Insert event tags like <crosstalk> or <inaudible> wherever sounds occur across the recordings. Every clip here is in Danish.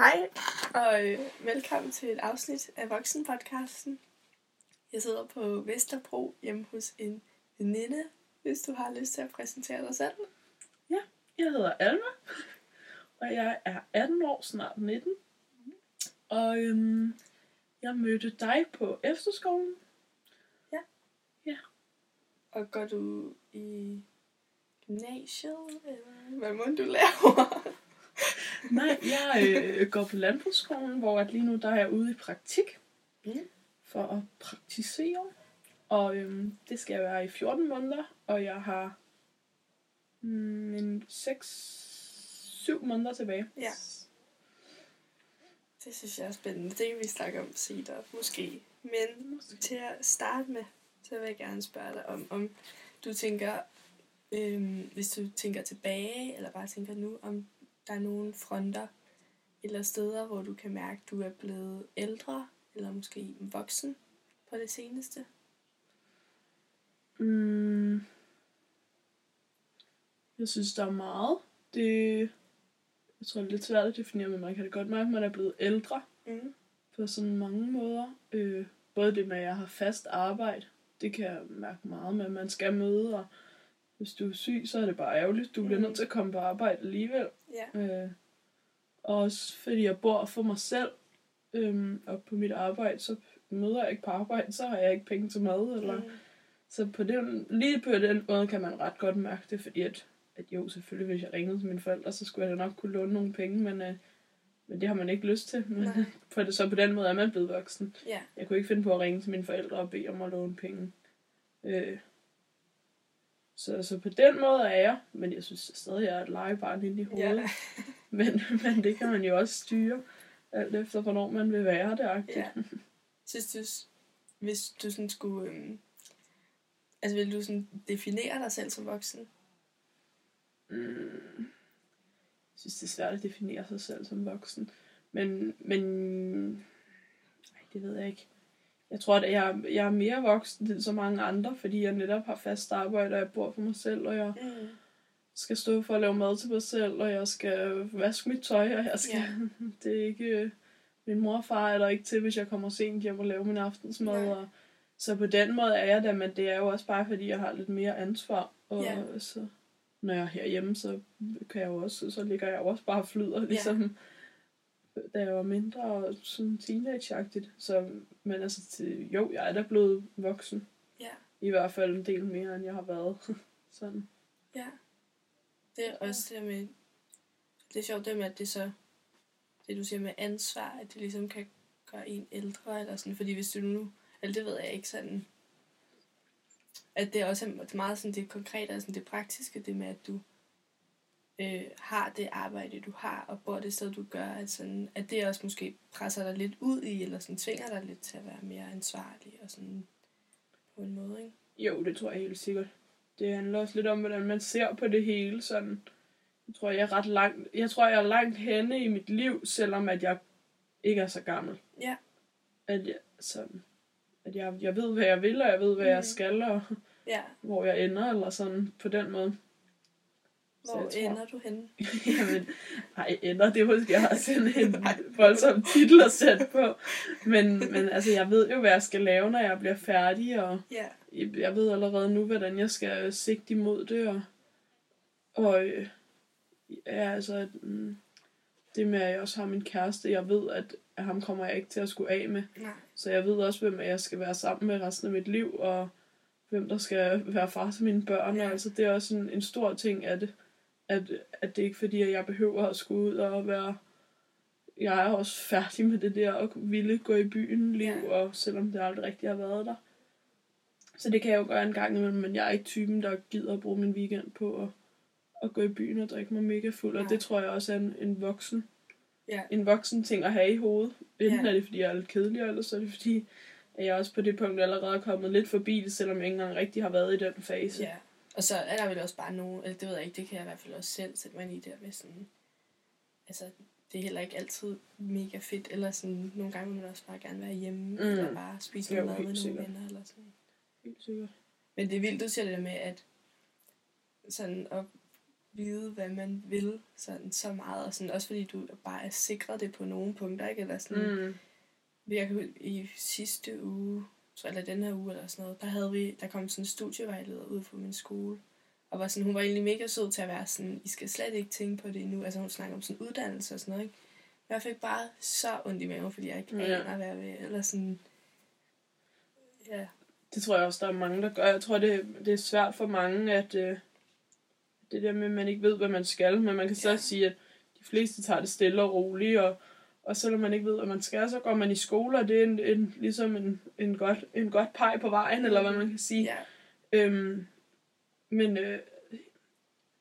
Hej, og øh, velkommen til et afsnit af Voksenpodcasten. Jeg sidder på Vesterbro hjemme hos en veninde, hvis du har lyst til at præsentere dig selv. Ja, jeg hedder Alma, og jeg er 18 år, snart 19. Og øhm, jeg mødte dig på efterskolen. Og går du i gymnasiet, eller hvad må du laver? Nej, jeg øh, går på landbrugsskolen, hvor at lige nu der er jeg ude i praktik Mm. for at praktisere. Og øhm, det skal jeg være i 14 måneder, og jeg har mm, en 6-7 måneder tilbage. Ja. Det synes jeg er spændende. Det kan vi snakke om senere, måske. Men til at starte med, så vil jeg gerne spørge dig om, om du tænker, øhm, hvis du tænker tilbage, eller bare tænker nu, om der er nogle fronter eller steder, hvor du kan mærke, at du er blevet ældre, eller måske voksen på det seneste. Mm. Jeg synes, der er meget. Det, jeg tror, det er lidt svært at definere, men man kan da godt mærke, at man er blevet ældre Mm. på sådan mange måder. Øh, både det med, at jeg har fast arbejde, det kan jeg mærke meget med, at man skal møde, og hvis du er syg, så er det bare ærgerligt. Du bliver Mm. nødt til at komme på arbejde alligevel. Ja. Øh, og også fordi jeg bor for mig selv, øhm, og på mit arbejde, så møder jeg ikke på arbejde, så har jeg ikke penge til mad, eller... Mm. Så på den, lige på den måde kan man ret godt mærke det, fordi at, at jo, selvfølgelig, hvis jeg ringede til mine forældre, så skulle jeg da nok kunne låne nogle penge, men, øh, men det har man ikke lyst til. Men, Nej. <laughs> for det, så på den måde er man blevet voksen. Ja. Jeg kunne ikke finde på at ringe til mine forældre og bede om at låne penge. Øh, så, så på den måde er jeg, men jeg synes stadig, jeg er et legebarn inde i hovedet. Ja. <laughs> Men, men det kan man jo også styre, alt efter hvornår man vil være det. Ja. Synes du, hvis du sådan skulle... Øhm, altså, vil du sådan definere dig selv som voksen? Mm. Jeg synes, det er svært at definere sig selv som voksen. Men, men ej, det ved jeg ikke. Jeg tror, at jeg, jeg er mere voksen end så mange andre, fordi jeg netop har fast arbejde, og jeg bor for mig selv, og jeg Mm. skal stå for at lave mad til mig selv, og jeg skal vaske mit tøj, og jeg skal... Ja. <laughs> det er ikke... øh, Min mor og far er der ikke til, hvis jeg kommer sent hjem og laver min aftensmad. Nej. Og, så på den måde er jeg der, men det er jo også bare, fordi jeg har lidt mere ansvar. Og Ja. så, når jeg er herhjemme, så kan jeg jo også, så ligger jeg også bare og flyder, ligesom da jeg var mindre og sådan teenageagtigt. Så, men altså, til, jo, jeg er da blevet voksen. Ja. I hvert fald en del mere, end jeg har været. <laughs> sådan. Ja. Det er også det med... Det er sjovt det med, at det så... Det du siger med ansvar, at det ligesom kan gøre en ældre, eller sådan, fordi hvis du nu... Eller det ved jeg ikke sådan... At det også er meget sådan det konkrete og sådan det praktiske, det med, at du øh, har det arbejde, du har, og bor det sted, du gør, at, sådan, at det også måske presser dig lidt ud i, eller sådan tvinger dig lidt til at være mere ansvarlig, og sådan på en måde, ikke? Jo, det tror jeg helt sikkert. Det handler også lidt om, hvordan man ser på det hele. Sådan. Jeg tror, jeg er ret langt, jeg tror, jeg er langt henne i mit liv, selvom at jeg ikke er så gammel. Ja. At jeg, sådan, at jeg, jeg ved, hvad jeg vil, og jeg ved, hvad mm. jeg Mhm. skal, og Ja. hvor jeg ender, eller sådan på den måde. Så Hvor jeg tror- ender du henne? <laughs> Jamen, nej, ender, det er måske jeg har sådan en <laughs> voldsom titel at sætte på. Men, men altså, jeg ved jo, hvad jeg skal lave, når jeg bliver færdig, og Ja. jeg ved allerede nu, hvordan jeg skal sigte imod det, og, og øh, ja, altså, mm, det med, at jeg også har min kæreste, jeg ved, at, ham kommer jeg ikke til at skulle af med. Nej. Så jeg ved også, hvem jeg skal være sammen med resten af mit liv, og hvem der skal være far til mine børn. Ja. Altså, det er også en, en stor ting, at, at, at det er ikke fordi, at jeg behøver at skulle ud og være... Jeg er også færdig med det der at ville gå i byen liv, Ja. og selvom det aldrig rigtig har været der. Så det kan jeg jo gøre en gang imellem, men jeg er ikke typen, der gider at bruge min weekend på at, at gå i byen og drikke mig mega fuld. Og Nej. det tror jeg også er en, en voksen Ja. en voksen ting at have i hovedet. Enten Ja. er det, fordi jeg er lidt kedelig, eller så er det, fordi at jeg også på det punkt allerede er kommet lidt forbi det, selvom jeg ikke engang rigtig har været i den fase. Ja. Og så er der vel også bare nogen, eller det ved jeg ikke, det kan jeg i hvert fald også selv sætte mig i der med sådan, altså det er heller ikke altid mega fedt, eller sådan, nogle gange vil man også bare gerne være hjemme, mm. Eller bare spise noget mad med nogle sikkert. venner, eller sådan. Helt sikkert. Men det er vildt, du siger det der med, at sådan at vide, hvad man vil sådan, så meget. Og sådan, også fordi du bare er sikret det på nogle punkter, ikke? Eller sådan, Mm. Jeg kan i sidste uge, så, eller den her uge eller sådan noget, der, havde vi, der kom sådan en studievejleder ud fra min skole. Og var sådan, hun var egentlig mega sød til at være sådan, I skal slet ikke tænke på det endnu. Altså hun snakker om sådan uddannelse og sådan noget, ikke? Men jeg fik bare så ondt i maven, fordi jeg ikke Ja. aner, hvad jeg vil. Eller sådan, ja, Det tror jeg også, der er mange, der gør. Jeg tror, det, det er svært for mange, at øh, det der med, at man ikke ved, hvad man skal. Men man kan så Ja. sige, at de fleste tager det stille og roligt, og, og selvom man ikke ved, hvad man skal, så går man i skole, og det er en, en, ligesom en, en, godt, en godt peg på vejen, eller hvad man kan sige. ja, Øhm, men øh,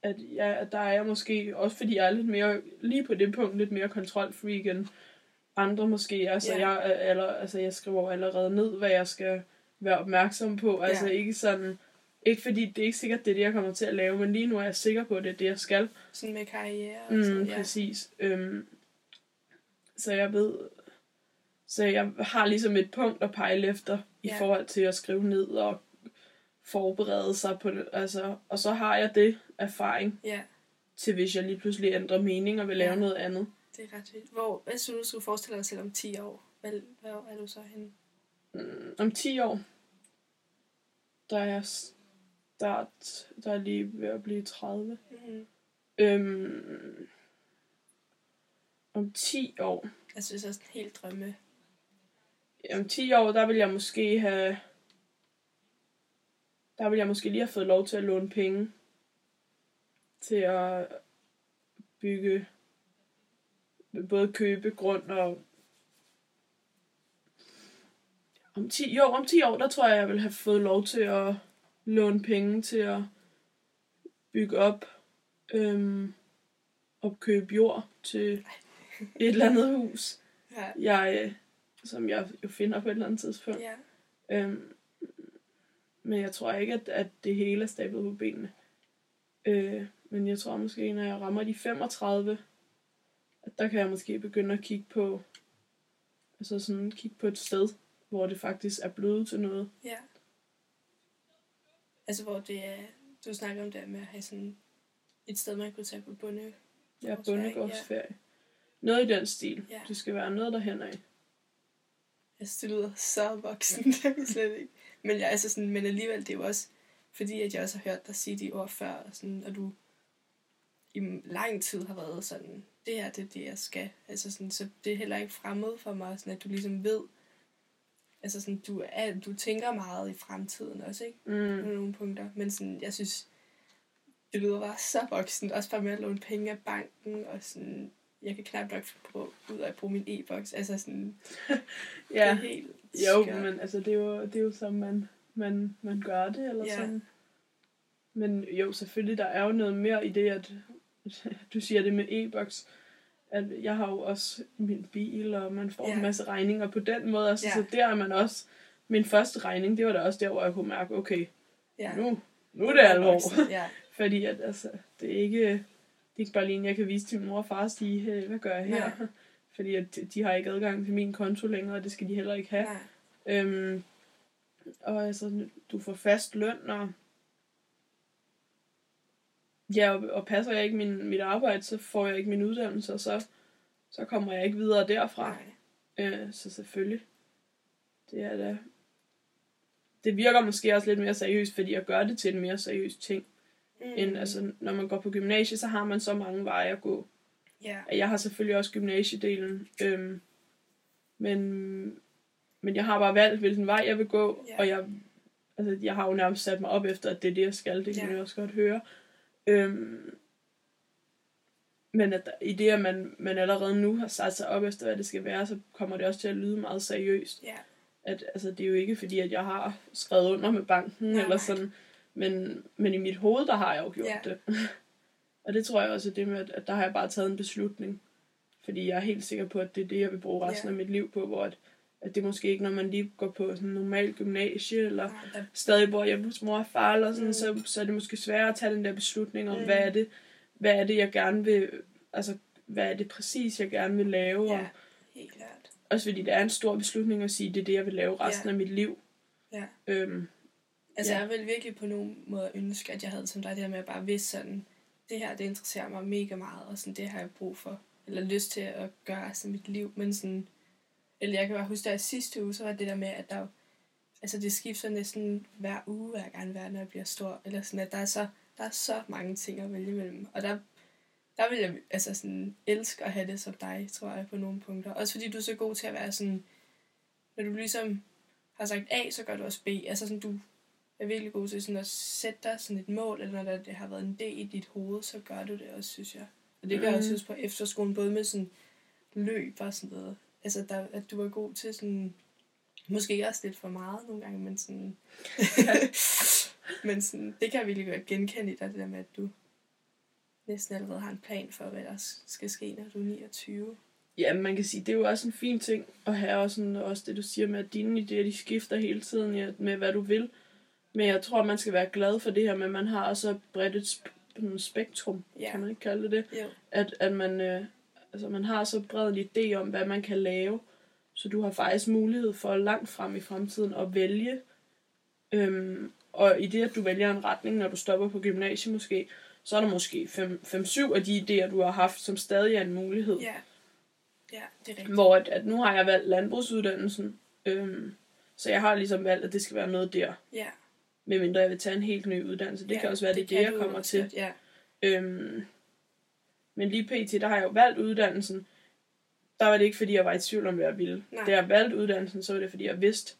at, ja, at der er jeg måske, også fordi jeg er lidt mere, lige på det punkt, lidt mere kontrolfreak end andre måske. Altså, Ja. jeg, er, aller, altså jeg skriver allerede ned, hvad jeg skal være opmærksom på. Altså Ja. ikke sådan, ikke fordi det er ikke sikkert, det er det, jeg kommer til at lave, men lige nu er jeg sikker på, at det er det, jeg skal. sådan med karriere og Mm, sådan, ja. præcis. Øhm, så jeg ved, så jeg har ligesom et punkt at pejle efter i Ja. forhold til at skrive ned og forberede sig på det. Altså, og så har jeg det erfaring Ja, til, hvis jeg lige pludselig ændrer mening og vil lave Ja. noget andet. det er ret vildt. Hvor, hvis du nu skulle forestille dig selv om 10 år, hvad, hvor er du så henne? Mm, om 10 år, der er jeg start, der er lige ved at blive 30. Mm-hmm. Øhm, om 10 år, Altså, det er sådan helt drømme. om 10 år, der vil jeg måske have... Der vil jeg måske lige have fået lov til at låne penge til at bygge, både købe grund og... Om 10, jo, om 10 år, der tror jeg, jeg vil have fået lov til at låne penge til at bygge op, øhm, opkøbe jord til et eller andet hus <laughs> Ja, jeg, øh, som jeg jo finder på et eller andet tidspunkt. ja. Øhm, men jeg tror ikke, at, at det hele er stablet på benene. Øh, men jeg tror måske, når jeg rammer de 35, at der kan jeg måske begynde at kigge på, altså sådan kigge på et sted, hvor det faktisk er blevet til noget. Ja. Altså, hvor det er... Du snakker om det med at have sådan et sted, man kunne tage på bunde. Jeg er Gårdsferie, bondegårdsferie. Noget i den stil. Ja. Det skal være noget derhen af. Altså, det lyder så voksen, <laughs> det er jeg slet ikke. Men, jeg, altså sådan, men alligevel, det er jo også, fordi at jeg også har hørt dig sige de ord før, og, sådan, og du i lang tid har været sådan, det her, det er det, jeg skal. Altså sådan, så det er heller ikke fremmed for mig, sådan at du ligesom ved, altså sådan, du, er, du tænker meget i fremtiden også, ikke? Mm. På nogle punkter. Men sådan, jeg synes, det lyder bare så voksen. Også bare med at låne penge af banken, og sådan, jeg kan knap nok få ud af at bruge min e-boks. Altså sådan, Ja. <laughs> det er helt Jo, skørt. men altså, det er jo, det er jo som man, man, man gør det, eller Ja. sådan. Men jo, selvfølgelig, der er jo noget mere i det, at <laughs> du siger det med e-boks, at jeg har jo også min bil, og man får Ja. en masse regninger på den måde. Altså, Ja. Så der er man også, min første regning, det var da også der, hvor jeg kunne mærke, okay, ja. nu, nu er det alvor. Ja, <laughs> Fordi at, altså, det er ikke, det er ikke bare lige en, jeg kan vise til min mor og far og sige, hey, hvad gør jeg her? Nej. <laughs> Fordi at de- de har ikke adgang til min konto længere, og det skal de heller ikke have. nej. Øhm, og altså, du får fast løn, og ja, og, og passer jeg ikke min, mit arbejde, så får jeg ikke min uddannelse, og så, så kommer jeg ikke videre derfra. nej. Øh, så selvfølgelig, det er da, det virker måske også lidt mere seriøst, fordi jeg gør det til en mere seriøs ting, Mm. end altså, når man går på gymnasiet, så har man så mange veje at gå. Ja, Jeg har selvfølgelig også gymnasiedelen, øhm, men, men jeg har bare valgt, hvilken vej jeg vil gå, Ja. og jeg, altså, jeg har jo nærmest sat mig op efter, at det er det, jeg skal. Det kan man jo også godt høre. Øhm, men at der, i det, at man, man allerede nu har sat sig op efter, hvad det skal være, så kommer det også til at lyde meget seriøst. ja. At, altså, det er jo ikke fordi, at jeg har skrevet under med banken, Nej, eller nej. Men, men i mit hoved, der har jeg jo gjort Ja. det. <laughs> og det tror jeg også er det med, at, der har jeg bare taget en beslutning. Fordi jeg er helt sikker på, at det er det, jeg vil bruge resten Ja. af mit liv på, hvor at, at det måske ikke, når man lige går på sådan en normal gymnasie, eller der, stadig bor hjemme hos mor og far, eller sådan, Mm. så, så er det måske sværere at tage den der beslutning om, Mm. hvad er det, hvad er det, jeg gerne vil, altså, hvad er det præcis, jeg gerne vil lave, og ja, helt klart. også fordi det er en stor beslutning at sige, det er det, jeg vil lave resten Ja. af mit liv. Ja. Øhm, Altså, Ja. jeg vil virkelig på nogle måder ønske, at jeg havde som dig det her med at bare vidste sådan, det her, det interesserer mig mega meget, og sådan, det har jeg brug for, eller lyst til at gøre resten af mit liv, men sådan, eller jeg kan bare huske, at sidste uge, så var det der med, at der, altså det skifter næsten hver uge, hver gang verden bliver stor, eller sådan, at der er så, der er så mange ting at vælge imellem, og der, der vil jeg altså sådan elske at have det som dig, tror jeg, på nogle punkter. Også fordi du er så god til at være sådan, når du ligesom har sagt A, så gør du også B. Altså sådan, du er virkelig god til sådan at sætte dig sådan et mål, eller når det har været en D i dit hoved, så gør du det også, synes jeg. Og det gør mm. jeg også på efterskolen, både med sådan løb og sådan noget. Altså, der, at du var god til sådan, måske også lidt for meget nogle gange, men sådan, <laughs> men sådan, det kan jeg virkelig godt genkende i dig, det der med, at du næsten allerede har en plan for, hvad der skal ske, når du er 29. Ja, man kan sige, det er jo også en fin ting at have, også, sådan, også det du siger med, at dine idéer, de skifter hele tiden ja, med, hvad du vil. Men jeg tror, man skal være glad for det her med, at man har så bredt et sp- spektrum, ja. kan man ikke kalde det det? At, at man, øh, altså, man har så bred en idé om, hvad man kan lave, så du har faktisk mulighed for langt frem i fremtiden at vælge. Øhm, og i det, at du vælger en retning, når du stopper på gymnasiet måske, så er der måske 5-7 af de idéer, du har haft, som stadig er en mulighed. Ja, ja det er rigtigt. Hvor at, at nu har jeg valgt landbrugsuddannelsen, øhm, så jeg har ligesom valgt, at det skal være noget der. Ja. Medmindre jeg vil tage en helt ny uddannelse. Det ja, kan også være, det, det, det jeg kommer til. Ja. Øhm, men lige pt, der har jeg jo valgt uddannelsen. Der var det ikke, fordi jeg var i tvivl om, hvad jeg ville. Nej. Da jeg valgte uddannelsen, så var det, fordi jeg vidste,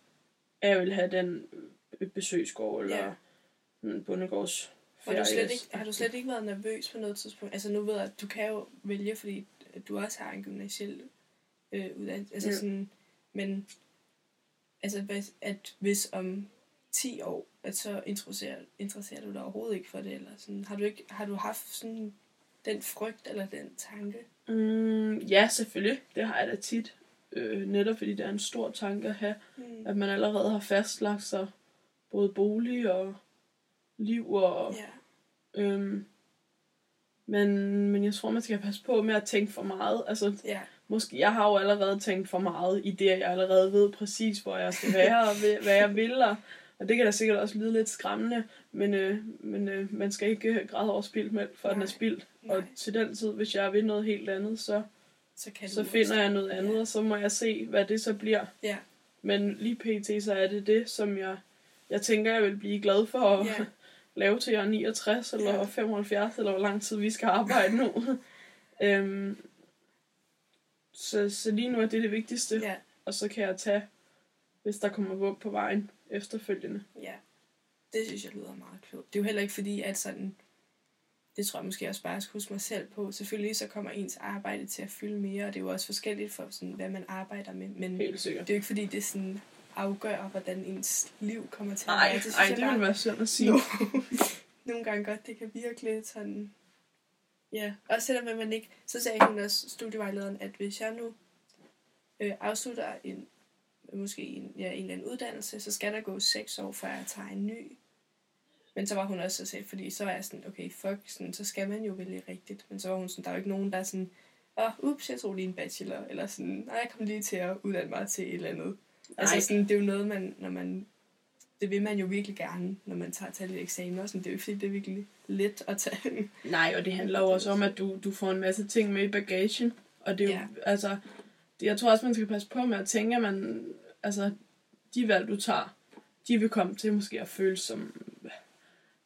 at jeg ville have den besøgsgård, eller ja. en bondegårds har du, slet ikke, har du slet ikke været nervøs på noget tidspunkt? Altså nu ved jeg, at du kan jo vælge, fordi du også har en gymnasiel øh, uddannelse. Altså Ja. sådan, men altså, at hvis om 10 år, at så interesserer, interesserer du dig overhovedet ikke for det, eller sådan, har du ikke, har du haft sådan den frygt eller den tanke? Mm, ja, selvfølgelig. Det har jeg da tit. Øh, netop fordi det er en stor tanke at have, Mm. at man allerede har fastlagt sig både bolig og liv og Ja, øhm, men, men jeg tror, man skal passe på med at tænke for meget. Altså, ja, måske, jeg har jo allerede tænkt for meget i det, jeg allerede ved præcis, hvor jeg skal være, og hvad jeg vil, og, og det kan da sikkert også lyde lidt skræmmende, men, øh, men øh, man skal ikke øh, græde over spildt mælk, for at den er Nej. spildt. Og nej, til den tid, hvis jeg vil noget helt andet, så, så kan så finder jeg noget andet, Ja. og så må jeg se, hvad det så bliver. Ja, Men lige pt, så er det det, som jeg, jeg tænker, jeg vil blive glad for at ja, <laughs> lave til jeg er 69 eller Ja. 75, eller hvor lang tid vi skal arbejde nu. <laughs> øhm, så, så lige nu er det det vigtigste, ja, og så kan jeg tage, hvis der kommer vump på vejen efterfølgende. ja. Det synes jeg lyder meget klogt. Det er jo heller ikke fordi, at sådan, det tror jeg måske også bare, jeg skal huske mig selv på. Selvfølgelig så kommer ens arbejde til at fylde mere, og det er jo også forskelligt for, sådan, hvad man arbejder med. Men Helt sikkert. det er jo ikke fordi, det sådan afgør, hvordan ens liv kommer til at Nej, være. synes ej, jeg det bare- vil være synd at sige. <laughs> No. Nogle gange godt, det kan virke lidt sådan... Ja, også selvom at man ikke... Så sagde hun også, studievejlederen, at hvis jeg nu øh, afslutter en, måske en, ja, en eller anden uddannelse, så skal der gå seks år, før jeg tager en ny. Men så var hun også så sagde, fordi så var jeg sådan, okay, fuck, sådan, så skal man jo vælge rigtigt. Men så var hun sådan, der er jo ikke nogen, der er sådan, åh, oh, ups, jeg tog lige en bachelor, eller sådan, nej, jeg kom lige til at uddanne mig til et eller andet. Altså Nej. sådan, det er jo noget, man, når man, det vil man jo virkelig gerne, når man tager til lidt eksamen. Og sådan, det er jo ikke, fordi det er virkelig let at tage. Nej, og det handler jo <laughs> også om, at du, du får en masse ting med i bagagen. Og det er jo, Ja. altså, det, jeg tror også, man skal passe på med at tænke, at man, altså, de valg, du tager, de vil komme til måske at føles som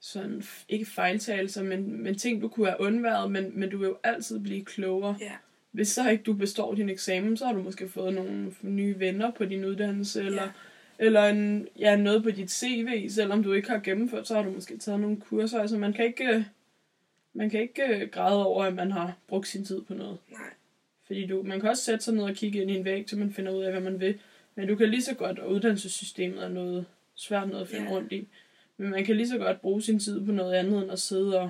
sådan, ikke fejltagelser, men, men ting, du kunne have undværet, men, men du vil jo altid blive klogere. Ja, Hvis så ikke du består din eksamen, så har du måske fået nogle nye venner på din uddannelse, eller, ja, eller en, ja, noget på dit CV, selvom du ikke har gennemført, så har du måske taget nogle kurser. Altså man kan ikke, man kan ikke øh, græde over, at man har brugt sin tid på noget. nej, Fordi du, man kan også sætte sig ned og kigge ind i en væg, til man finder ud af, hvad man vil. Men du kan lige så godt, og uddannelsessystemet er noget svært noget at finde Ja. rundt i. Men man kan lige så godt bruge sin tid på noget andet, end at sidde og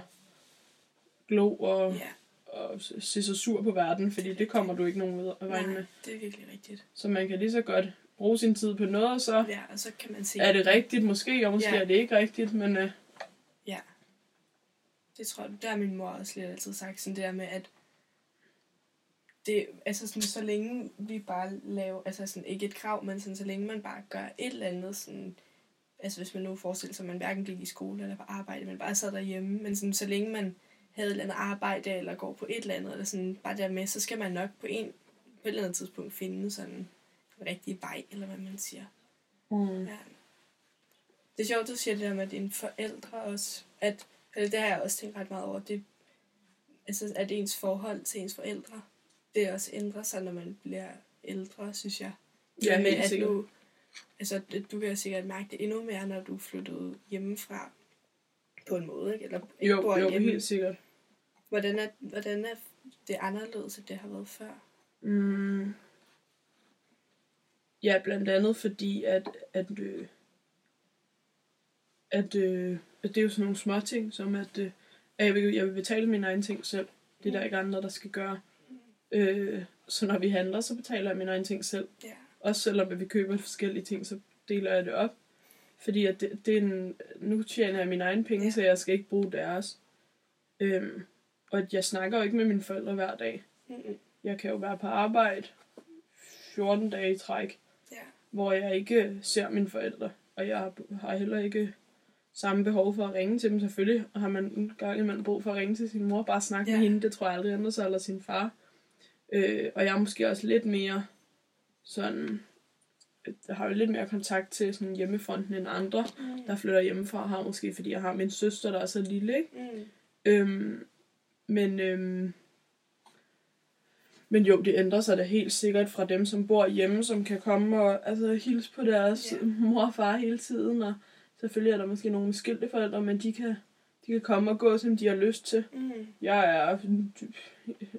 glo og, ja, og se sig sur på verden, fordi det kommer du ikke nogen ved at vejen med. det er virkelig rigtigt. Så man kan lige så godt bruge sin tid på noget, og så Ja, og så kan man se... er det rigtigt måske, og måske Ja. er det ikke rigtigt, men øh, Ja. Det tror jeg, der har min mor også lidt altid sagt, sådan det der med, at det, altså sådan, så længe vi bare laver, altså sådan, ikke et krav, men sådan, så længe man bare gør et eller andet, sådan, altså hvis man nu forestiller sig, at man hverken gik i skole eller på arbejde, men bare sad derhjemme, men sådan, så længe man havde et eller andet arbejde, eller går på et eller andet, eller sådan bare der med, så skal man nok på en på et eller andet tidspunkt finde sådan en rigtig vej, eller hvad man siger. Mm. Ja. Det er sjovt, du siger det der med dine forældre også. At, eller det har jeg også tænkt ret meget over. Det, altså, at ens forhold til ens forældre, det også ændrer sig, når man bliver ældre, synes jeg. Ja, helt at sikkert. du, altså, du kan jo sikkert mærke det endnu mere, når du flyttede hjemmefra på en måde, ikke? Eller ikke Jo, bor jo, hjemme. helt sikkert. Hvordan er, hvordan er det anderledes, end det har været før? Mm. Ja, blandt andet fordi, at, at, øh, at, øh, at det er jo sådan nogle små ting, som at, øh, at jeg, vil, jeg vil betale mine egne ting selv. Det er der Mm. ikke andre, der skal gøre. Øh, så når vi handler, så betaler jeg mine egne ting selv. Ja. Også selvom vi køber forskellige ting, så deler jeg det op. Fordi at det, det er en, nu tjener jeg mine egne penge, Ja. så jeg skal ikke bruge deres. Øhm, og at jeg snakker jo ikke med mine forældre hver dag. Mm-mm. Jeg kan jo være på arbejde 14 dage i træk, Ja. hvor jeg ikke ser mine forældre. Og jeg har heller ikke samme behov for at ringe til dem. Selvfølgelig har man en gang imellem brug for at ringe til sin mor, bare snakke Ja. med hende. Det tror jeg aldrig ændrer sig, eller sin far. Øh, og jeg er måske også lidt mere sådan... Jeg har jo lidt mere kontakt til sådan hjemmefronten end andre, Mm. der flytter hjemmefra. Har måske, fordi jeg har min søster, der er så lille, ikke? Mm. Øhm, men, øhm, men jo, det ændrer sig da helt sikkert fra dem, som bor hjemme, som kan komme og altså, hilse på deres ja. mor og far hele tiden. Og selvfølgelig er der måske nogle skilte forældre, men de kan, de kan komme og gå, som de har lyst til. Mm. Jeg er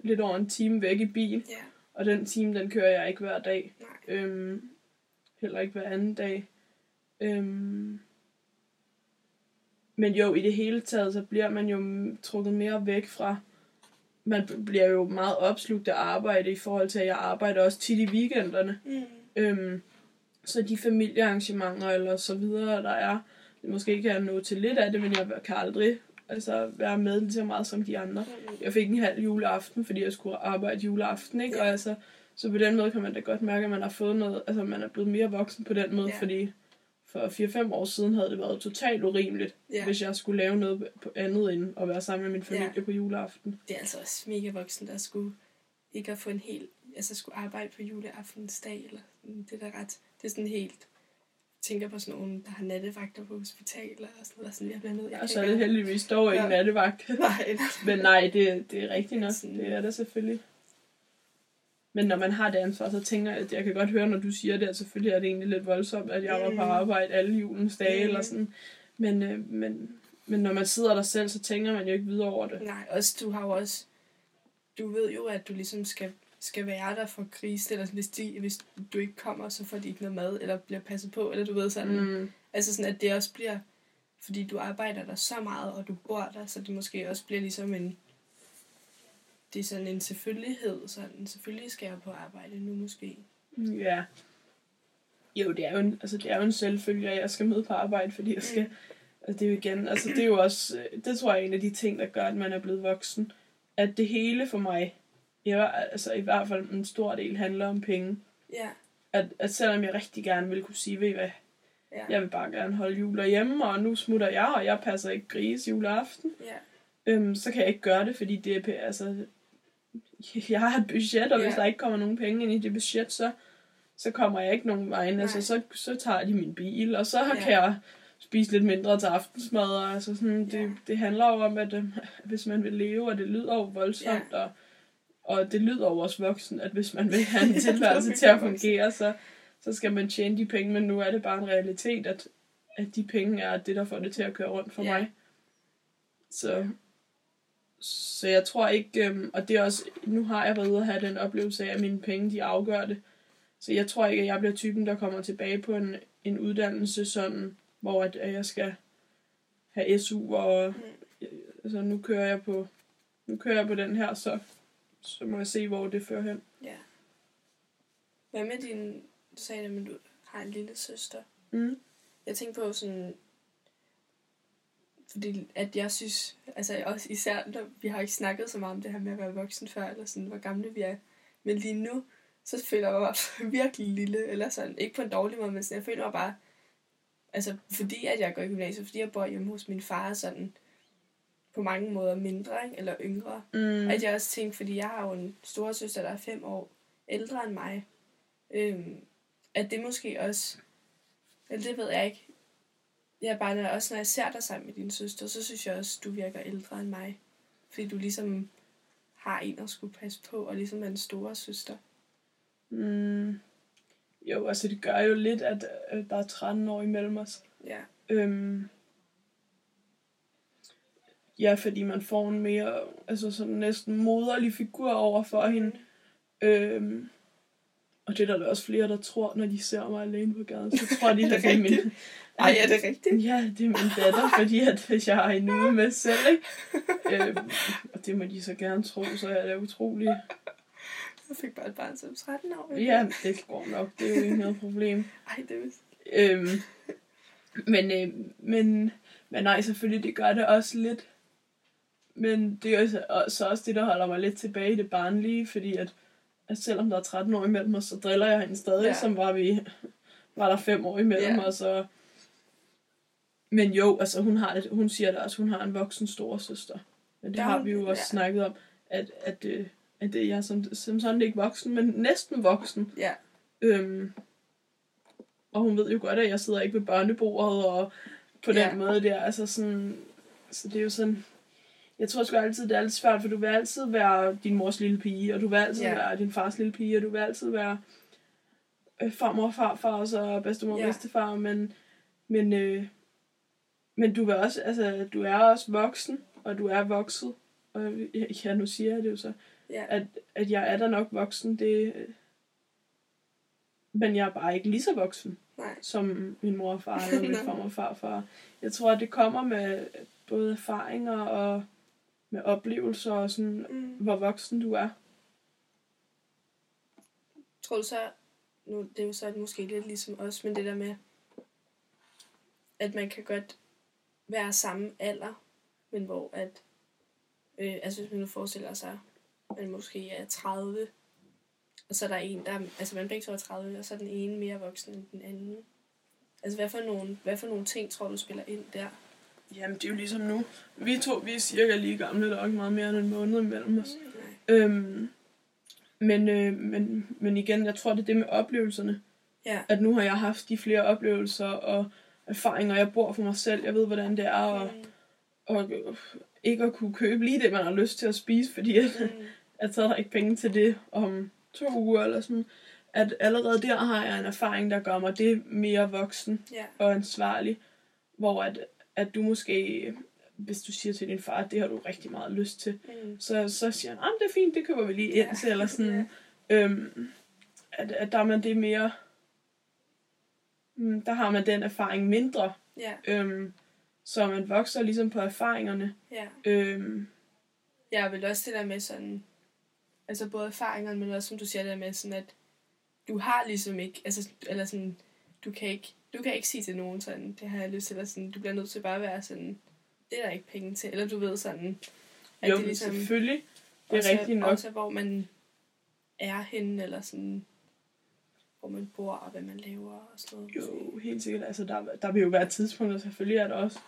lidt over en time væk i bil, Ja. og den time, den kører jeg ikke hver dag. Nej. Øhm, heller ikke hver anden dag. Øhm, men jo, i det hele taget, så bliver man jo trukket mere væk fra... Man bliver jo meget opslugt af arbejde i forhold til, at jeg arbejder også tit i weekenderne. Mm. Øhm, så de familiearrangementer eller så videre, der er, måske kan jeg nå til lidt af det, men jeg kan aldrig altså, være med lige så meget som de andre. Jeg fik en halv juleaften, fordi jeg skulle arbejde juleaften, ikke? Og altså, så på den måde kan man da godt mærke, at man har fået noget, altså man er blevet mere voksen på den måde, Ja. fordi for 4-5 år siden havde det været totalt urimeligt, Ja. hvis jeg skulle lave noget på andet end at være sammen med min familie Ja. på juleaften. Det er altså også mega voksen, der skulle ikke at få en hel, altså skulle arbejde på juleaftensdag, eller sådan. det er da ret, det er sådan helt, tænker på sådan nogen, der har nattevagter på hospitaler og sådan noget, sådan jeg bliver nødt. Og så er det heldigvis dog ikke Ja. nattevagt. <laughs> Nej, <laughs> Men nej, det, det er rigtigt nok. Sådan. Det er det selvfølgelig. Men når man har det ansvar, så tænker jeg, at jeg kan godt høre, når du siger det, at selvfølgelig er det egentlig lidt voldsomt, at jeg var på Mhm. arbejde alle julens dage Mhm. eller sådan. Men, øh, men, men når man sidder der selv, så tænker man jo ikke videre over det. Nej, også du har jo også, du ved jo, at du ligesom skal, skal være der for krise, eller hvis, de, hvis du ikke kommer, så får de ikke noget mad, eller bliver passet på, eller du ved sådan, mm. Mm, altså sådan, at det også bliver, fordi du arbejder der så meget, og du bor der, så det måske også bliver ligesom en, det er sådan en selvfølgelighed, sådan, selvfølgelig skal jeg på arbejde nu måske. ja. Jo, det er jo en, altså, det er jo en selvfølge, at jeg skal med på arbejde, fordi jeg skal... Mm. Altså, det er jo igen, altså det er jo også, det tror jeg er en af de ting, der gør, at man er blevet voksen. At det hele for mig, ja, altså i hvert fald en stor del, handler om penge. Ja, at, at selvom jeg rigtig gerne vil kunne sige, ved I hvad, ja, jeg vil bare gerne holde jul derhjemme, og nu smutter jeg, og jeg passer ikke gris juleaften, ja, øhm, så kan jeg ikke gøre det, fordi det er, altså, jeg har et budget, og Ja. hvis der ikke kommer nogen penge ind i det budget, så, så kommer jeg ikke nogen vejen. Altså, så, så tager de min bil, og så Ja. ja. kan jeg spise lidt mindre til aftensmad, og altså sådan, det, Ja. det handler jo om, at øh, <laughs> hvis man vil leve, og det lyder jo voldsomt, og, og det lyder jo også voksen, at hvis man vil have en <laughs> tilværelse til at fungere, så, så skal man tjene de penge, men nu er det bare en realitet, at, at de penge er det, der får det til at køre rundt for Ja. mig. Så, så jeg tror ikke, øhm, og det er også, nu har jeg været ude at have den oplevelse af, at mine penge, de afgør det. Så jeg tror ikke, at jeg bliver typen, der kommer tilbage på en, en uddannelse, sådan, hvor at, at jeg skal have SU, og Mm. altså, nu kører jeg på nu kører jeg på den her, så, så må jeg se, hvor det fører hen. ja. Hvad med din, du sagde men du har en lille søster. Mm. Jeg tænker på sådan, fordi at jeg synes, altså også især, når vi har ikke snakket så meget om det her med at være voksen før, eller sådan, hvor gamle vi er. Men lige nu, så føler jeg mig <laughs> virkelig lille, eller sådan, ikke på en dårlig måde, men sådan, jeg føler mig bare, altså fordi at jeg går i gymnasiet, fordi jeg bor hjemme hos min far, sådan, på mange måder mindre, ikke? eller yngre. Mm. At jeg også tænkte, fordi jeg har jo en storesøster, der er fem år ældre end mig, øhm, at det måske også, eller det ved jeg ikke, jeg bare, når, også når jeg ser dig sammen med din søster, så synes jeg også, du virker ældre end mig. Fordi du ligesom har en at skulle passe på, og ligesom er en store søster. Mm. Jo, altså det gør jo lidt, at øh, der er 13 år imellem os. Ja, Øhm, ja, fordi man får en mere, altså sådan næsten moderlig figur over for hende. Øhm, og det er der også flere, der tror, når de ser mig alene på gaden, så tror de, <laughs> at det er min, Ej, er det rigtigt? ja, det er min datter, fordi at hvis jeg har en uge med selv, ikke? Øhm, og det må de så gerne tro, så er det utroligt. Jeg fik bare et barn som 13 år. Ja, det går nok, det er jo ikke noget problem. Ej, det er vist. Øhm, men, øh, men, men nej, selvfølgelig, det gør det også lidt. Men det er jo så, så også det, der holder mig lidt tilbage i det barnlige, fordi at, at selvom der er 13 år imellem os, så driller jeg hende stadig, Ja. som var vi var der 5 år imellem Ja. os. Og, men jo, altså hun, har et, hun siger da også, hun har en voksen storesøster. Men det Der er har vi jo også ja. snakket om, at, at, øh, at det, jeg er som, som sådan ikke voksen, men næsten voksen. Ja, Øhm, og hun ved jo godt, at jeg sidder ikke ved børnebordet og på den Ja. måde der. Altså sådan, så det er jo sådan... Jeg tror sgu altid, det er lidt svært, for du vil altid være din mors lille pige, og du vil altid ja. være din fars lille pige, og du vil altid være øh, farmor, farfar og så bedstemor Ja. bedstefar, men, men, øh, men du vil også, altså, du er også voksen, og du er vokset, og ja, nu siger jeg det jo så, ja. at, at jeg er da nok voksen, det, men jeg er bare ikke lige så voksen, Nej. som min mor og far <laughs> eller min farmor og farfar. Jeg tror, at det kommer med både erfaringer og med oplevelser og sådan, Mm. hvor voksen du er. Tror du så, nu det er jo så måske lidt ligesom os, men det der med, at man kan godt være samme alder, men hvor at, øh, altså hvis man nu forestiller sig, at man måske er 30, og så er der en, der, altså man begge to er 30, og så er den ene mere voksen end den anden. Altså hvad for nogle, hvad for nogle ting tror du spiller ind der? Jamen, det er jo ligesom nu. Vi to, vi er cirka lige gamle, der er ikke meget mere end en måned imellem os. Nej. Øhm, men, øh, men, men igen, jeg tror, det er det med oplevelserne. Ja. At nu har jeg haft de flere oplevelser og erfaringer. Jeg bor for mig selv. Jeg ved, hvordan det er at, Mm. og øh, ikke at kunne købe lige det, man har lyst til at spise, fordi at, Mm. at så er der ikke penge til det om to uger eller sådan. At allerede der har jeg en erfaring, der gør mig det mere voksen Ja. og ansvarlig. Hvor at, at du måske, hvis du siger til din far, at det har du rigtig meget lyst til, Mm. så, så siger han, at det er fint, det køber vi lige ind Ja. til, eller sådan. Øhm, at, at der er man det mere, mm, der har man den erfaring mindre, Ja. øhm, så man vokser ligesom på erfaringerne. Ja. Øhm, Jeg vil også det der med sådan, altså både erfaringerne, men også som du siger det der med sådan, at du har ligesom ikke, altså, eller sådan, du kan ikke, du kan ikke sige til nogen sådan, det har jeg lyst til, eller sådan, du bliver nødt til bare at være sådan, det er der ikke penge til, eller du ved sådan, at jo, det ligesom, selvfølgelig, det er også, rigtigt nok. også hvor man er henne, eller sådan, hvor man bor, og hvad man laver, og sådan noget. Jo, helt sikkert. Altså, der, der vil jo være tidspunkter, selvfølgelig er der også,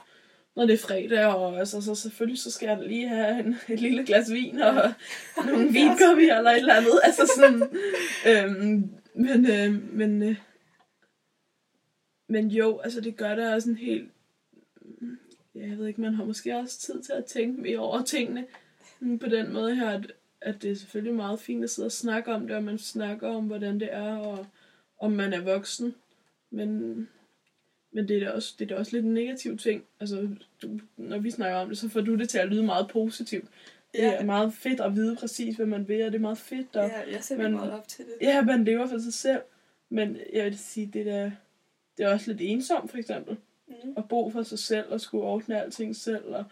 når det er fredag, og altså, så selvfølgelig så skal jeg lige have en, et lille glas vin, og <laughs> nogle vinkoppi eller et eller andet. Altså sådan, <laughs> øhm, men, øh, men, øh, men jo, altså det gør det også en helt, ja, jeg ved ikke, man har måske også tid til at tænke mere over tingene mm, på den måde her, at, at det er selvfølgelig meget fint at sidde og snakke om det, og man snakker om, hvordan det er, og om man er voksen. Men, men det er da også, det er da også lidt en negativ ting. Altså, du, når vi snakker om det, så får du det til at lyde meget positivt. Det Ja. er meget fedt at vide præcis, hvad man vil, og det er meget fedt. Og, Ja, jeg ser men- meget op til det. Ja, man lever for sig selv. Men jeg vil sige, det er, da- det er også lidt ensomt, for eksempel. Mm. At bo for sig selv, og skulle ordne alting selv, og,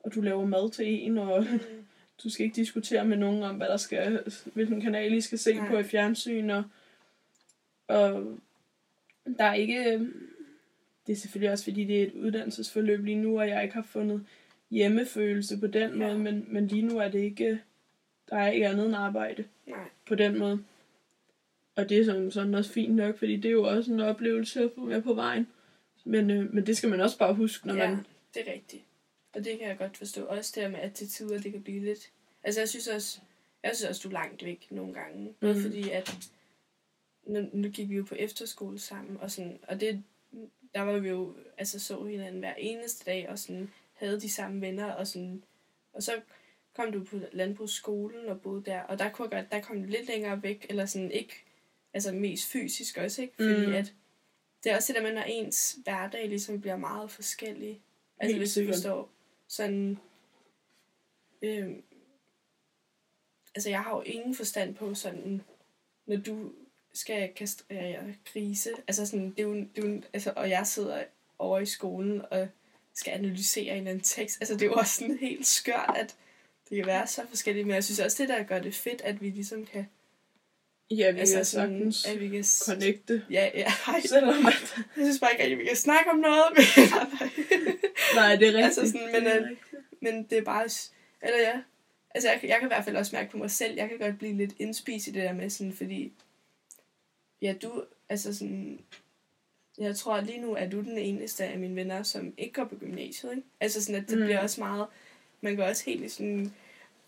og du laver mad til en, og Mm. <laughs> du skal ikke diskutere med nogen om, hvad der skal, hvilken kanal I skal se Nej. på i fjernsyn, og, og der er ikke, det er selvfølgelig også fordi, det er et uddannelsesforløb lige nu, og jeg ikke har fundet hjemmefølelse på den Ja. måde, men, men lige nu er det ikke, der er ikke andet end arbejde Nej. på den måde. Og det er sådan, sådan også fint nok, fordi det er jo også en oplevelse at få med på vejen. Men, øh, men det skal man også bare huske, når ja, man det er rigtigt. Og det kan jeg godt forstå. Også det her med, at til tider det kan blive lidt... Altså jeg synes også, jeg synes også du er langt væk nogle gange. Både Mm. fordi, at nu, nu gik vi jo på efterskole sammen, og, sådan, og det, der var vi jo, altså så hinanden hver eneste dag, og sådan havde de samme venner, og sådan, og så kom du på landbrugsskolen og boede der, og der kunne jeg godt, der kom du lidt længere væk, eller sådan ikke, altså mest fysisk også, ikke? Fordi Mm. at, det er også det der med, når ens hverdag ligesom bliver meget forskellig. Altså Helt hvis du forstår, sådan, øhm, altså jeg har jo ingen forstand på sådan, når du skal kastrere grise, altså sådan, det er jo, det er jo altså, og jeg sidder over i skolen og skal analysere en eller anden tekst, altså det er jo også sådan helt skørt, at det kan være så forskelligt, men jeg synes også, det der gør det fedt, at vi ligesom kan, Ja, vi altså kan sådan, sagtens at vi kan, s- connecte. ja, ja, <laughs> ej, Selvom at... jeg synes bare ikke rigtig, vi kan snakke om noget, men, <laughs> Nej, det er rigtigt. Altså sådan, men, det er øh, rigtigt. men det er bare, eller ja, altså jeg, jeg kan i hvert fald også mærke på mig selv, jeg kan godt blive lidt indspist i det der med sådan, fordi, ja, du, altså sådan, jeg tror lige nu er du den eneste af mine venner, som ikke går på gymnasiet, ikke? Altså sådan, at det mm. bliver også meget, man går også helt i sådan,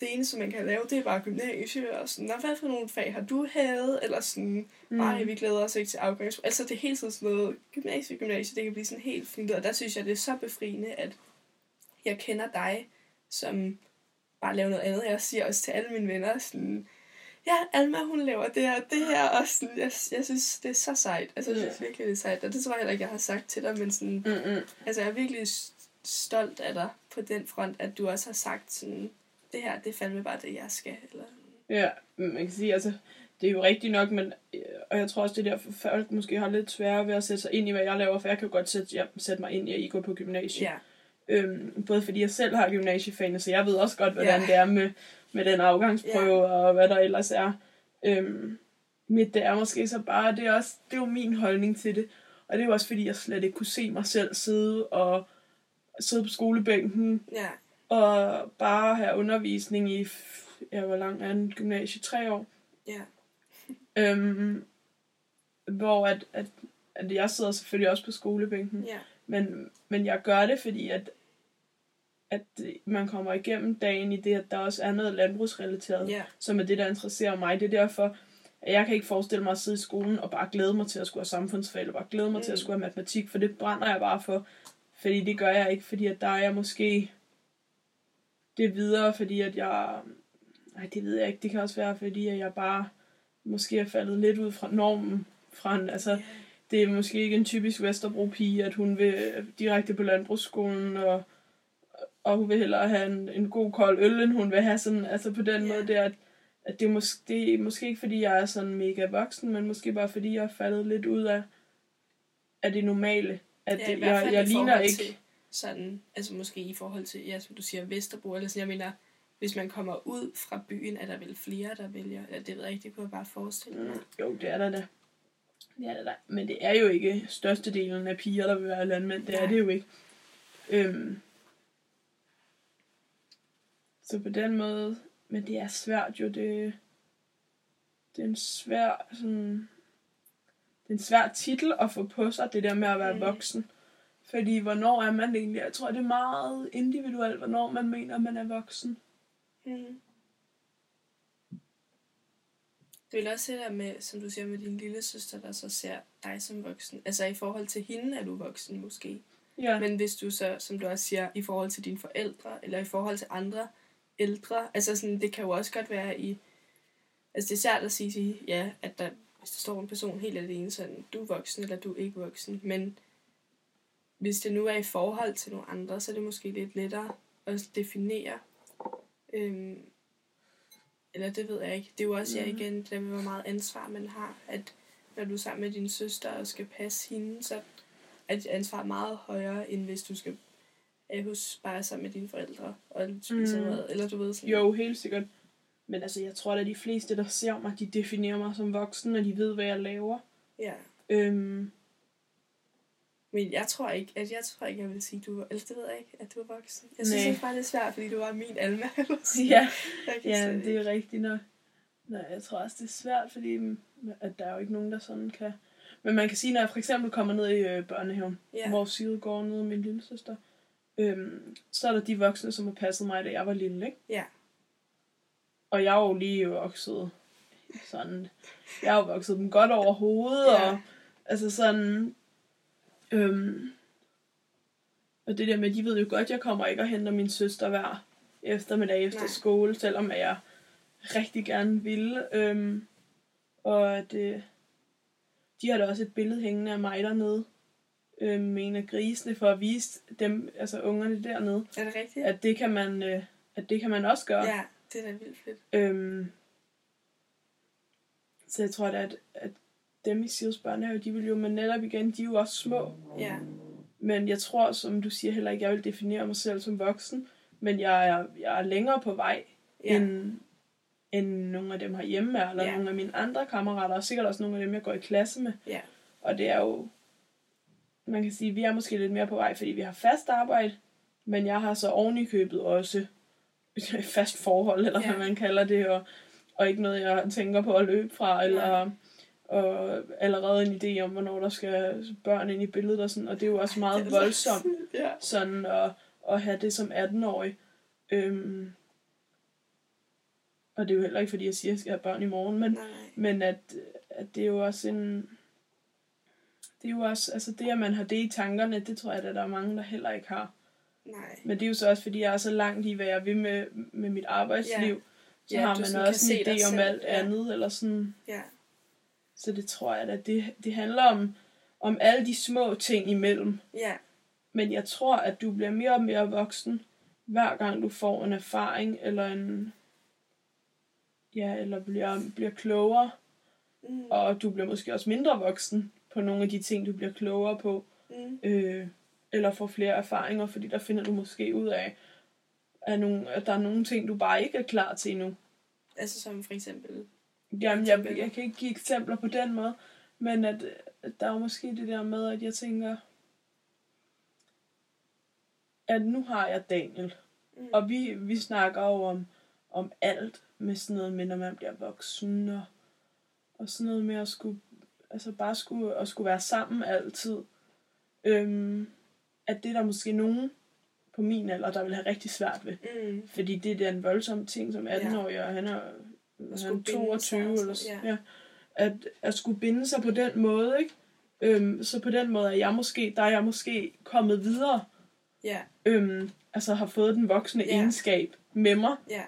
det eneste, man kan lave, det er bare gymnasie, og sådan, "Nå, hvad for nogle fag har du hævet, eller sådan, mm. ej, vi glæder os ikke til afgangs... Altså, det er hele tiden sådan noget, gymnasie, gymnasie, det kan blive sådan helt fint, og der synes jeg, det er så befriende, at jeg kender dig, som bare laver noget andet. Jeg siger også til alle mine venner, sådan, ja, Alma, hun laver det her det her, og sådan, jeg, jeg synes, det er så sejt. Altså, jeg synes Ja. virkelig, det er sejt, og det tror jeg heller ikke, jeg har sagt til dig, men sådan, Mm-mm. altså, jeg er virkelig stolt af dig på den front, at du også har sagt sådan, det her, det er fandme bare det, jeg skal, eller Ja, man kan sige, altså, det er jo rigtigt nok, men, øh, og jeg tror også, det er derfor, folk måske har lidt sværere ved at sætte sig ind i, hvad jeg laver, for jeg kan jo godt sætte, ja, sætte mig ind i, at I går på gymnasiet. ja, Øhm, både fordi jeg selv har gymnasiefagene, så jeg ved også godt, hvordan Ja. det er med, med den afgangsprøve og hvad der ellers er. Øhm, mit det er måske så bare, det er, også, det er jo min holdning til det. Og det er jo også fordi, jeg slet ikke kunne se mig selv sidde og sidde på skolebænken ja, og bare have undervisning i, ja, hvor lang er en gymnasie? Tre år. ja, <laughs> Øhm, hvor at, at, at jeg sidder selvfølgelig også på skolebænken. ja, Men, men jeg gør det, fordi at, at man kommer igennem dagen i det, at der også er noget landbrugsrelateret, ja, som er det, der interesserer mig. Det er derfor, at jeg kan ikke forestille mig at sidde i skolen og bare glæde mig til at skulle have samfundsfag, eller bare glæde mig mm. til at Mm. skulle have matematik, for det brænder jeg bare for. Fordi det gør jeg ikke, fordi at der er jeg måske det videre, fordi at jeg... Nej, det ved jeg ikke. Det kan også være, fordi at jeg bare måske er faldet lidt ud fra normen. Fra en, altså, det er måske ikke en typisk Vesterbro-pige, at hun vil direkte på landbrugsskolen, og, og hun vil hellere have en, en god kold øl, end hun vil have sådan, altså på den Ja. måde der, at, at det, er mås- det er måske ikke, fordi jeg er sådan mega voksen, men måske bare fordi jeg er faldet lidt ud af, af det normale. At ja, det, jeg, jeg ligner ikke... Til sådan, altså måske i forhold til, ja, som du siger, Vesterbro, eller sådan, jeg mener, hvis man kommer ud fra byen, er der vel flere, der vælger, ja, det ved jeg ikke, det kunne jeg bare forestille mig. Mm, jo, det er der da. Det er der da. Men det er jo ikke størstedelen af piger, der vil være landmænd. Det er Nej. det jo ikke. Øhm. Så på den måde, men det er svært jo, det, det er en svær, sådan, det er en svær titel at få på sig, det der med at være Mm. voksen. Fordi hvornår er man egentlig? Jeg tror, det er meget individuelt, hvornår man mener, man er voksen. Mm. Det vil også det der med, som du siger, med din lille søster, der så ser dig som voksen. Altså i forhold til hende er du voksen måske. Ja. Men hvis du så, som du også siger, i forhold til dine forældre, eller i forhold til andre ældre, altså sådan, det kan jo også godt være i, altså det er svært at sige, ja, at der, hvis der står en person helt alene, sådan, du er voksen, eller du er ikke voksen, men hvis det nu er i forhold til nogle andre, så er det måske lidt lettere at definere, øhm, eller det ved jeg ikke. Det er jo også, mm. Mhm. igen, det der med, hvor meget ansvar man har, at når du er sammen med din søster og skal passe hende, så er dit ansvar meget højere, end hvis du skal øh, hos bare sammen med dine forældre og spise mm. mad, eller du ved sådan. Jo, helt sikkert. Men altså, jeg tror at de fleste, der ser mig, de definerer mig som voksen, og de ved, hvad jeg laver. Ja. Øhm, Men jeg tror ikke, at jeg tror ikke, jeg vil sige, du var, eller det ved jeg ikke, at du er voksen. Jeg synes ikke bare, det er svært, fordi du var min Alma. <laughs> ja, ja, det er rigtigt nok. Nej, jeg tror også, det er svært, fordi mm, at der er jo ikke nogen, der sådan kan... Men man kan sige, når jeg for eksempel kommer ned i øh, børnehaven, ja. hvor Side går ned, min lille søster, Øhm, så er der de voksne, som har passet mig, da jeg var lille, ikke? Ja. Og jeg er jo lige vokset sådan... Jeg har jo vokset dem godt over hovedet, Ja. og altså sådan... Øhm, og det der med, de ved jo godt, jeg kommer ikke og henter min søster hver eftermiddag efter Nej. skole, selvom at jeg rigtig gerne ville. Øhm, og at øh, de har da også et billede hængende af mig dernede, øh, med en af grisene, for at vise dem, altså ungerne dernede, Er det rigtigt? at det kan man, øh, at det kan man også gøre. Ja, det er da vildt fedt. Øhm, så jeg tror da, at, at dem i Sirius børnehave, de vil jo, men netop igen, de er jo også små. Ja. Men jeg tror, som du siger heller ikke, jeg vil definere mig selv som voksen. Men jeg er, jeg er længere på vej, Ja. end, end nogle af dem herhjemme er, eller Ja. nogle af mine andre kammerater, og sikkert også nogle af dem, jeg går i klasse med. Ja. Og det er jo, man kan sige, vi er måske lidt mere på vej, fordi vi har fast arbejde, men jeg har så oven i købet også et <laughs> fast forhold, eller Ja. hvad man kalder det, og, og ikke noget, jeg tænker på at løbe fra, eller og allerede en idé om, hvornår der skal børn ind i billedet, og sådan, og det er jo også meget Det voldsomt Ja. sådan at, at have det som 18-årig. Øhm, og det er jo heller ikke, fordi jeg siger, at jeg skal have børn i morgen, men, Nej, men at, at det er jo også en... Det er jo også, altså det, at man har det i tankerne, det tror jeg, at der er mange, der heller ikke har. Nej. Men det er jo så også, fordi jeg er så langt i, hvad jeg vil med, med mit arbejdsliv. Ja. Så Ja, har man også en idé om selv, alt ja. andet, eller sådan. Ja. Så det tror jeg, at det, det handler om, om alle de små ting imellem. Ja. Men jeg tror, at du bliver mere og mere voksen, hver gang du får en erfaring, eller en... Ja, eller bliver, bliver klogere. Mm. Og du bliver måske også mindre voksen på nogle af de ting, du bliver klogere på. Mm. Øh, eller får flere erfaringer, fordi der finder du måske ud af, at, nogle, at der er nogle ting, du bare ikke er klar til endnu. Altså som for eksempel... Jamen, jeg, jeg kan ikke give eksempler på den måde, men at, at der er jo måske det der med, at jeg tænker, at nu har jeg Daniel, Mm. og vi, vi snakker jo om, om alt med sådan noget med, når man bliver voksen, og, og sådan noget med at skulle, altså bare skulle, at skulle være sammen altid. Øhm, at det er der måske nogen på min alder, der vil have rigtig svært ved. Mm. Fordi det er en voldsom ting som 18-årig, og han er, han binde 22 sig og eller sådan, ja. Ja. At, at skulle binde sig på den måde, ikke? Øhm, så på den måde er jeg måske, der er jeg måske kommet videre, Ja. øhm, altså har fået den voksne Ja. egenskab med mig, Ja.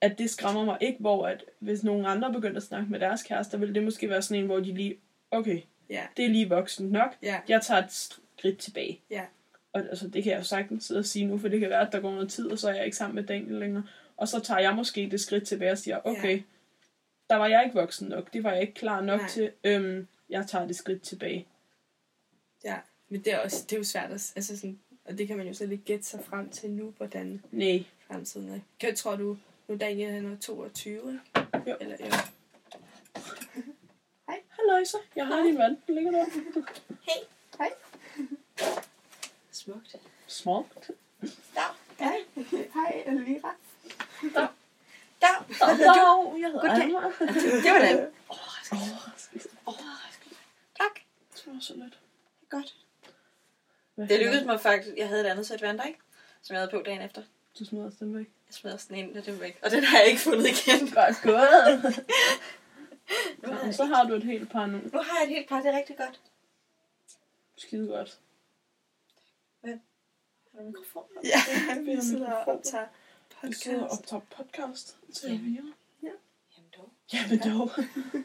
at det skræmmer mig ikke, hvor at hvis nogen andre begynder at snakke med deres kærester, vil det måske være sådan en, hvor de lige, okay, Ja. det er lige voksen nok, Ja. jeg tager et skridt tilbage. Ja. Og altså, det kan jeg jo sagtens sidde og sige nu, for det kan være, at der går noget tid, og så er jeg ikke sammen med Daniel længere. Og så tager jeg måske det skridt tilbage og siger, okay, Ja. der var jeg ikke voksen nok, det var jeg ikke klar nok Nej. til, øhm, jeg tager det skridt tilbage. Ja. Men det er, også, det er jo svært at... Altså sådan, og det kan man jo så lidt gætte sig frem til nu, hvordan Nej, fremtiden er. Kan, tror du, nu Daniel han er 22, ikke? Jo. Eller, ja. halløj så, jeg har din vand, den ligger der. Smukt. Smukt. Dag. Hej. Hej, Elvira. Dag. Dag. Dag, jeg hedder. Alma. Det var da Overraskelse. overraskende. Tak. Det var så lidt. Godt. Hvad Det lykkedes mig faktisk. Jeg havde et andet sæt vandring, som jeg havde på dagen efter. Du smider også den væk. Jeg smed også den ind, og den væk. Og den har jeg ikke fundet igen. <laughs> Godt gået. <laughs> Nu har, jeg, så har du et helt par nu. nu har jeg et helt par, det er rigtig godt. Skide godt. Har du mikrofon? <laughs> Ja, Vi sidder og optager Vi sidder og podcast. optager podcast til Ja. Elvira. Jamen dog. Ja, men dog.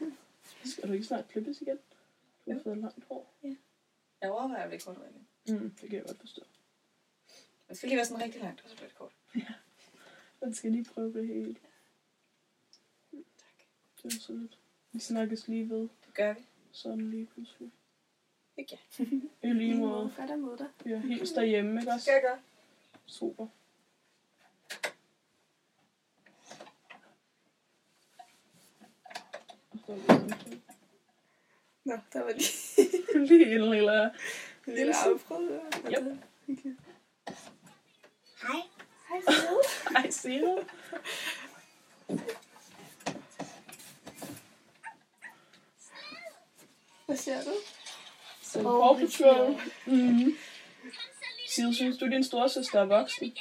<laughs> Skal du ikke snart klippes igen? Du har fået langt hår. Jeg overvejer at blive kortere igen. Mm, det kan jeg godt forstå. Det skal lige være sådan rigtig langt, og så bliver det kort. Man skal lige prøve det hele. Tak. Det er så lidt. Vi snakkes lige ved. Det gør vi. Sådan lige pludselig. Ikke <laughs> I lige måde. Godt at møde dig. Har helt derhjemme, ikke også? Skal jeg gøre? Super. Er Nå, der var lige <laughs> Lige en lille... en lille afbrud. Yep. Okay. Hej. Hej, Fede. Ej, siger du? Hvad ser du? Åh, Paw Patrol. Mm. Side, synes du, din storesøster er voksen?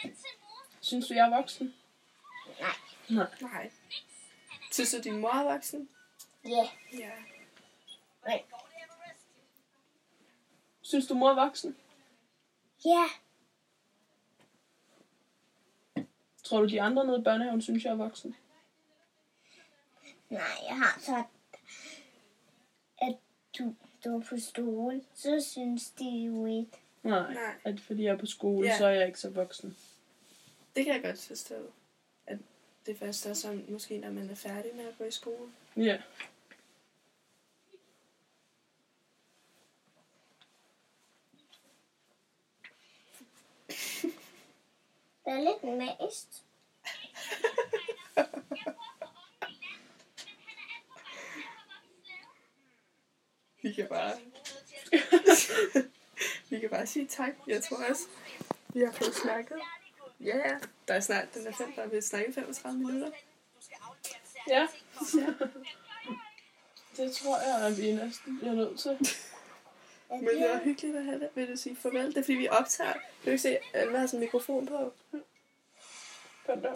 Synes du, jeg er voksen? Nej. Nej. Nej. Synes du, din mor er voksen? Ja. Ja. Nej. Synes du, mor er voksen? Ja. Tror du, de andre nede i børnehaven synes, jeg er voksen? Nej, jeg har sagt, at du, du er på stol, så synes de jo ikke. Nej. Nej. At fordi jeg er på skole, Ja. så er jeg ikke så voksen. Det kan jeg godt forstå. At det først er sådan, måske når man er færdig med at gå i skole. Ja. Det er lidt mast. <laughs> <laughs> Vi kan bare... <laughs> vi kan bare sige tak. Jeg tror også, vi har fået snakket. Ja, ja. Der er snart, den er fem, der vil snakke 35 minutter. Ja. <laughs> det tror jeg, at vi næsten bliver nødt til. <laughs> Men det var hyggeligt at have det. Vil du sige farvel? Det er fordi, vi optager. Kan du ikke se, at Alma har sådan en mikrofon på? Kom der.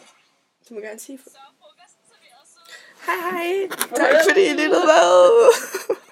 Du må gerne sige for... Hej hej! Tak fordi I lyttede med!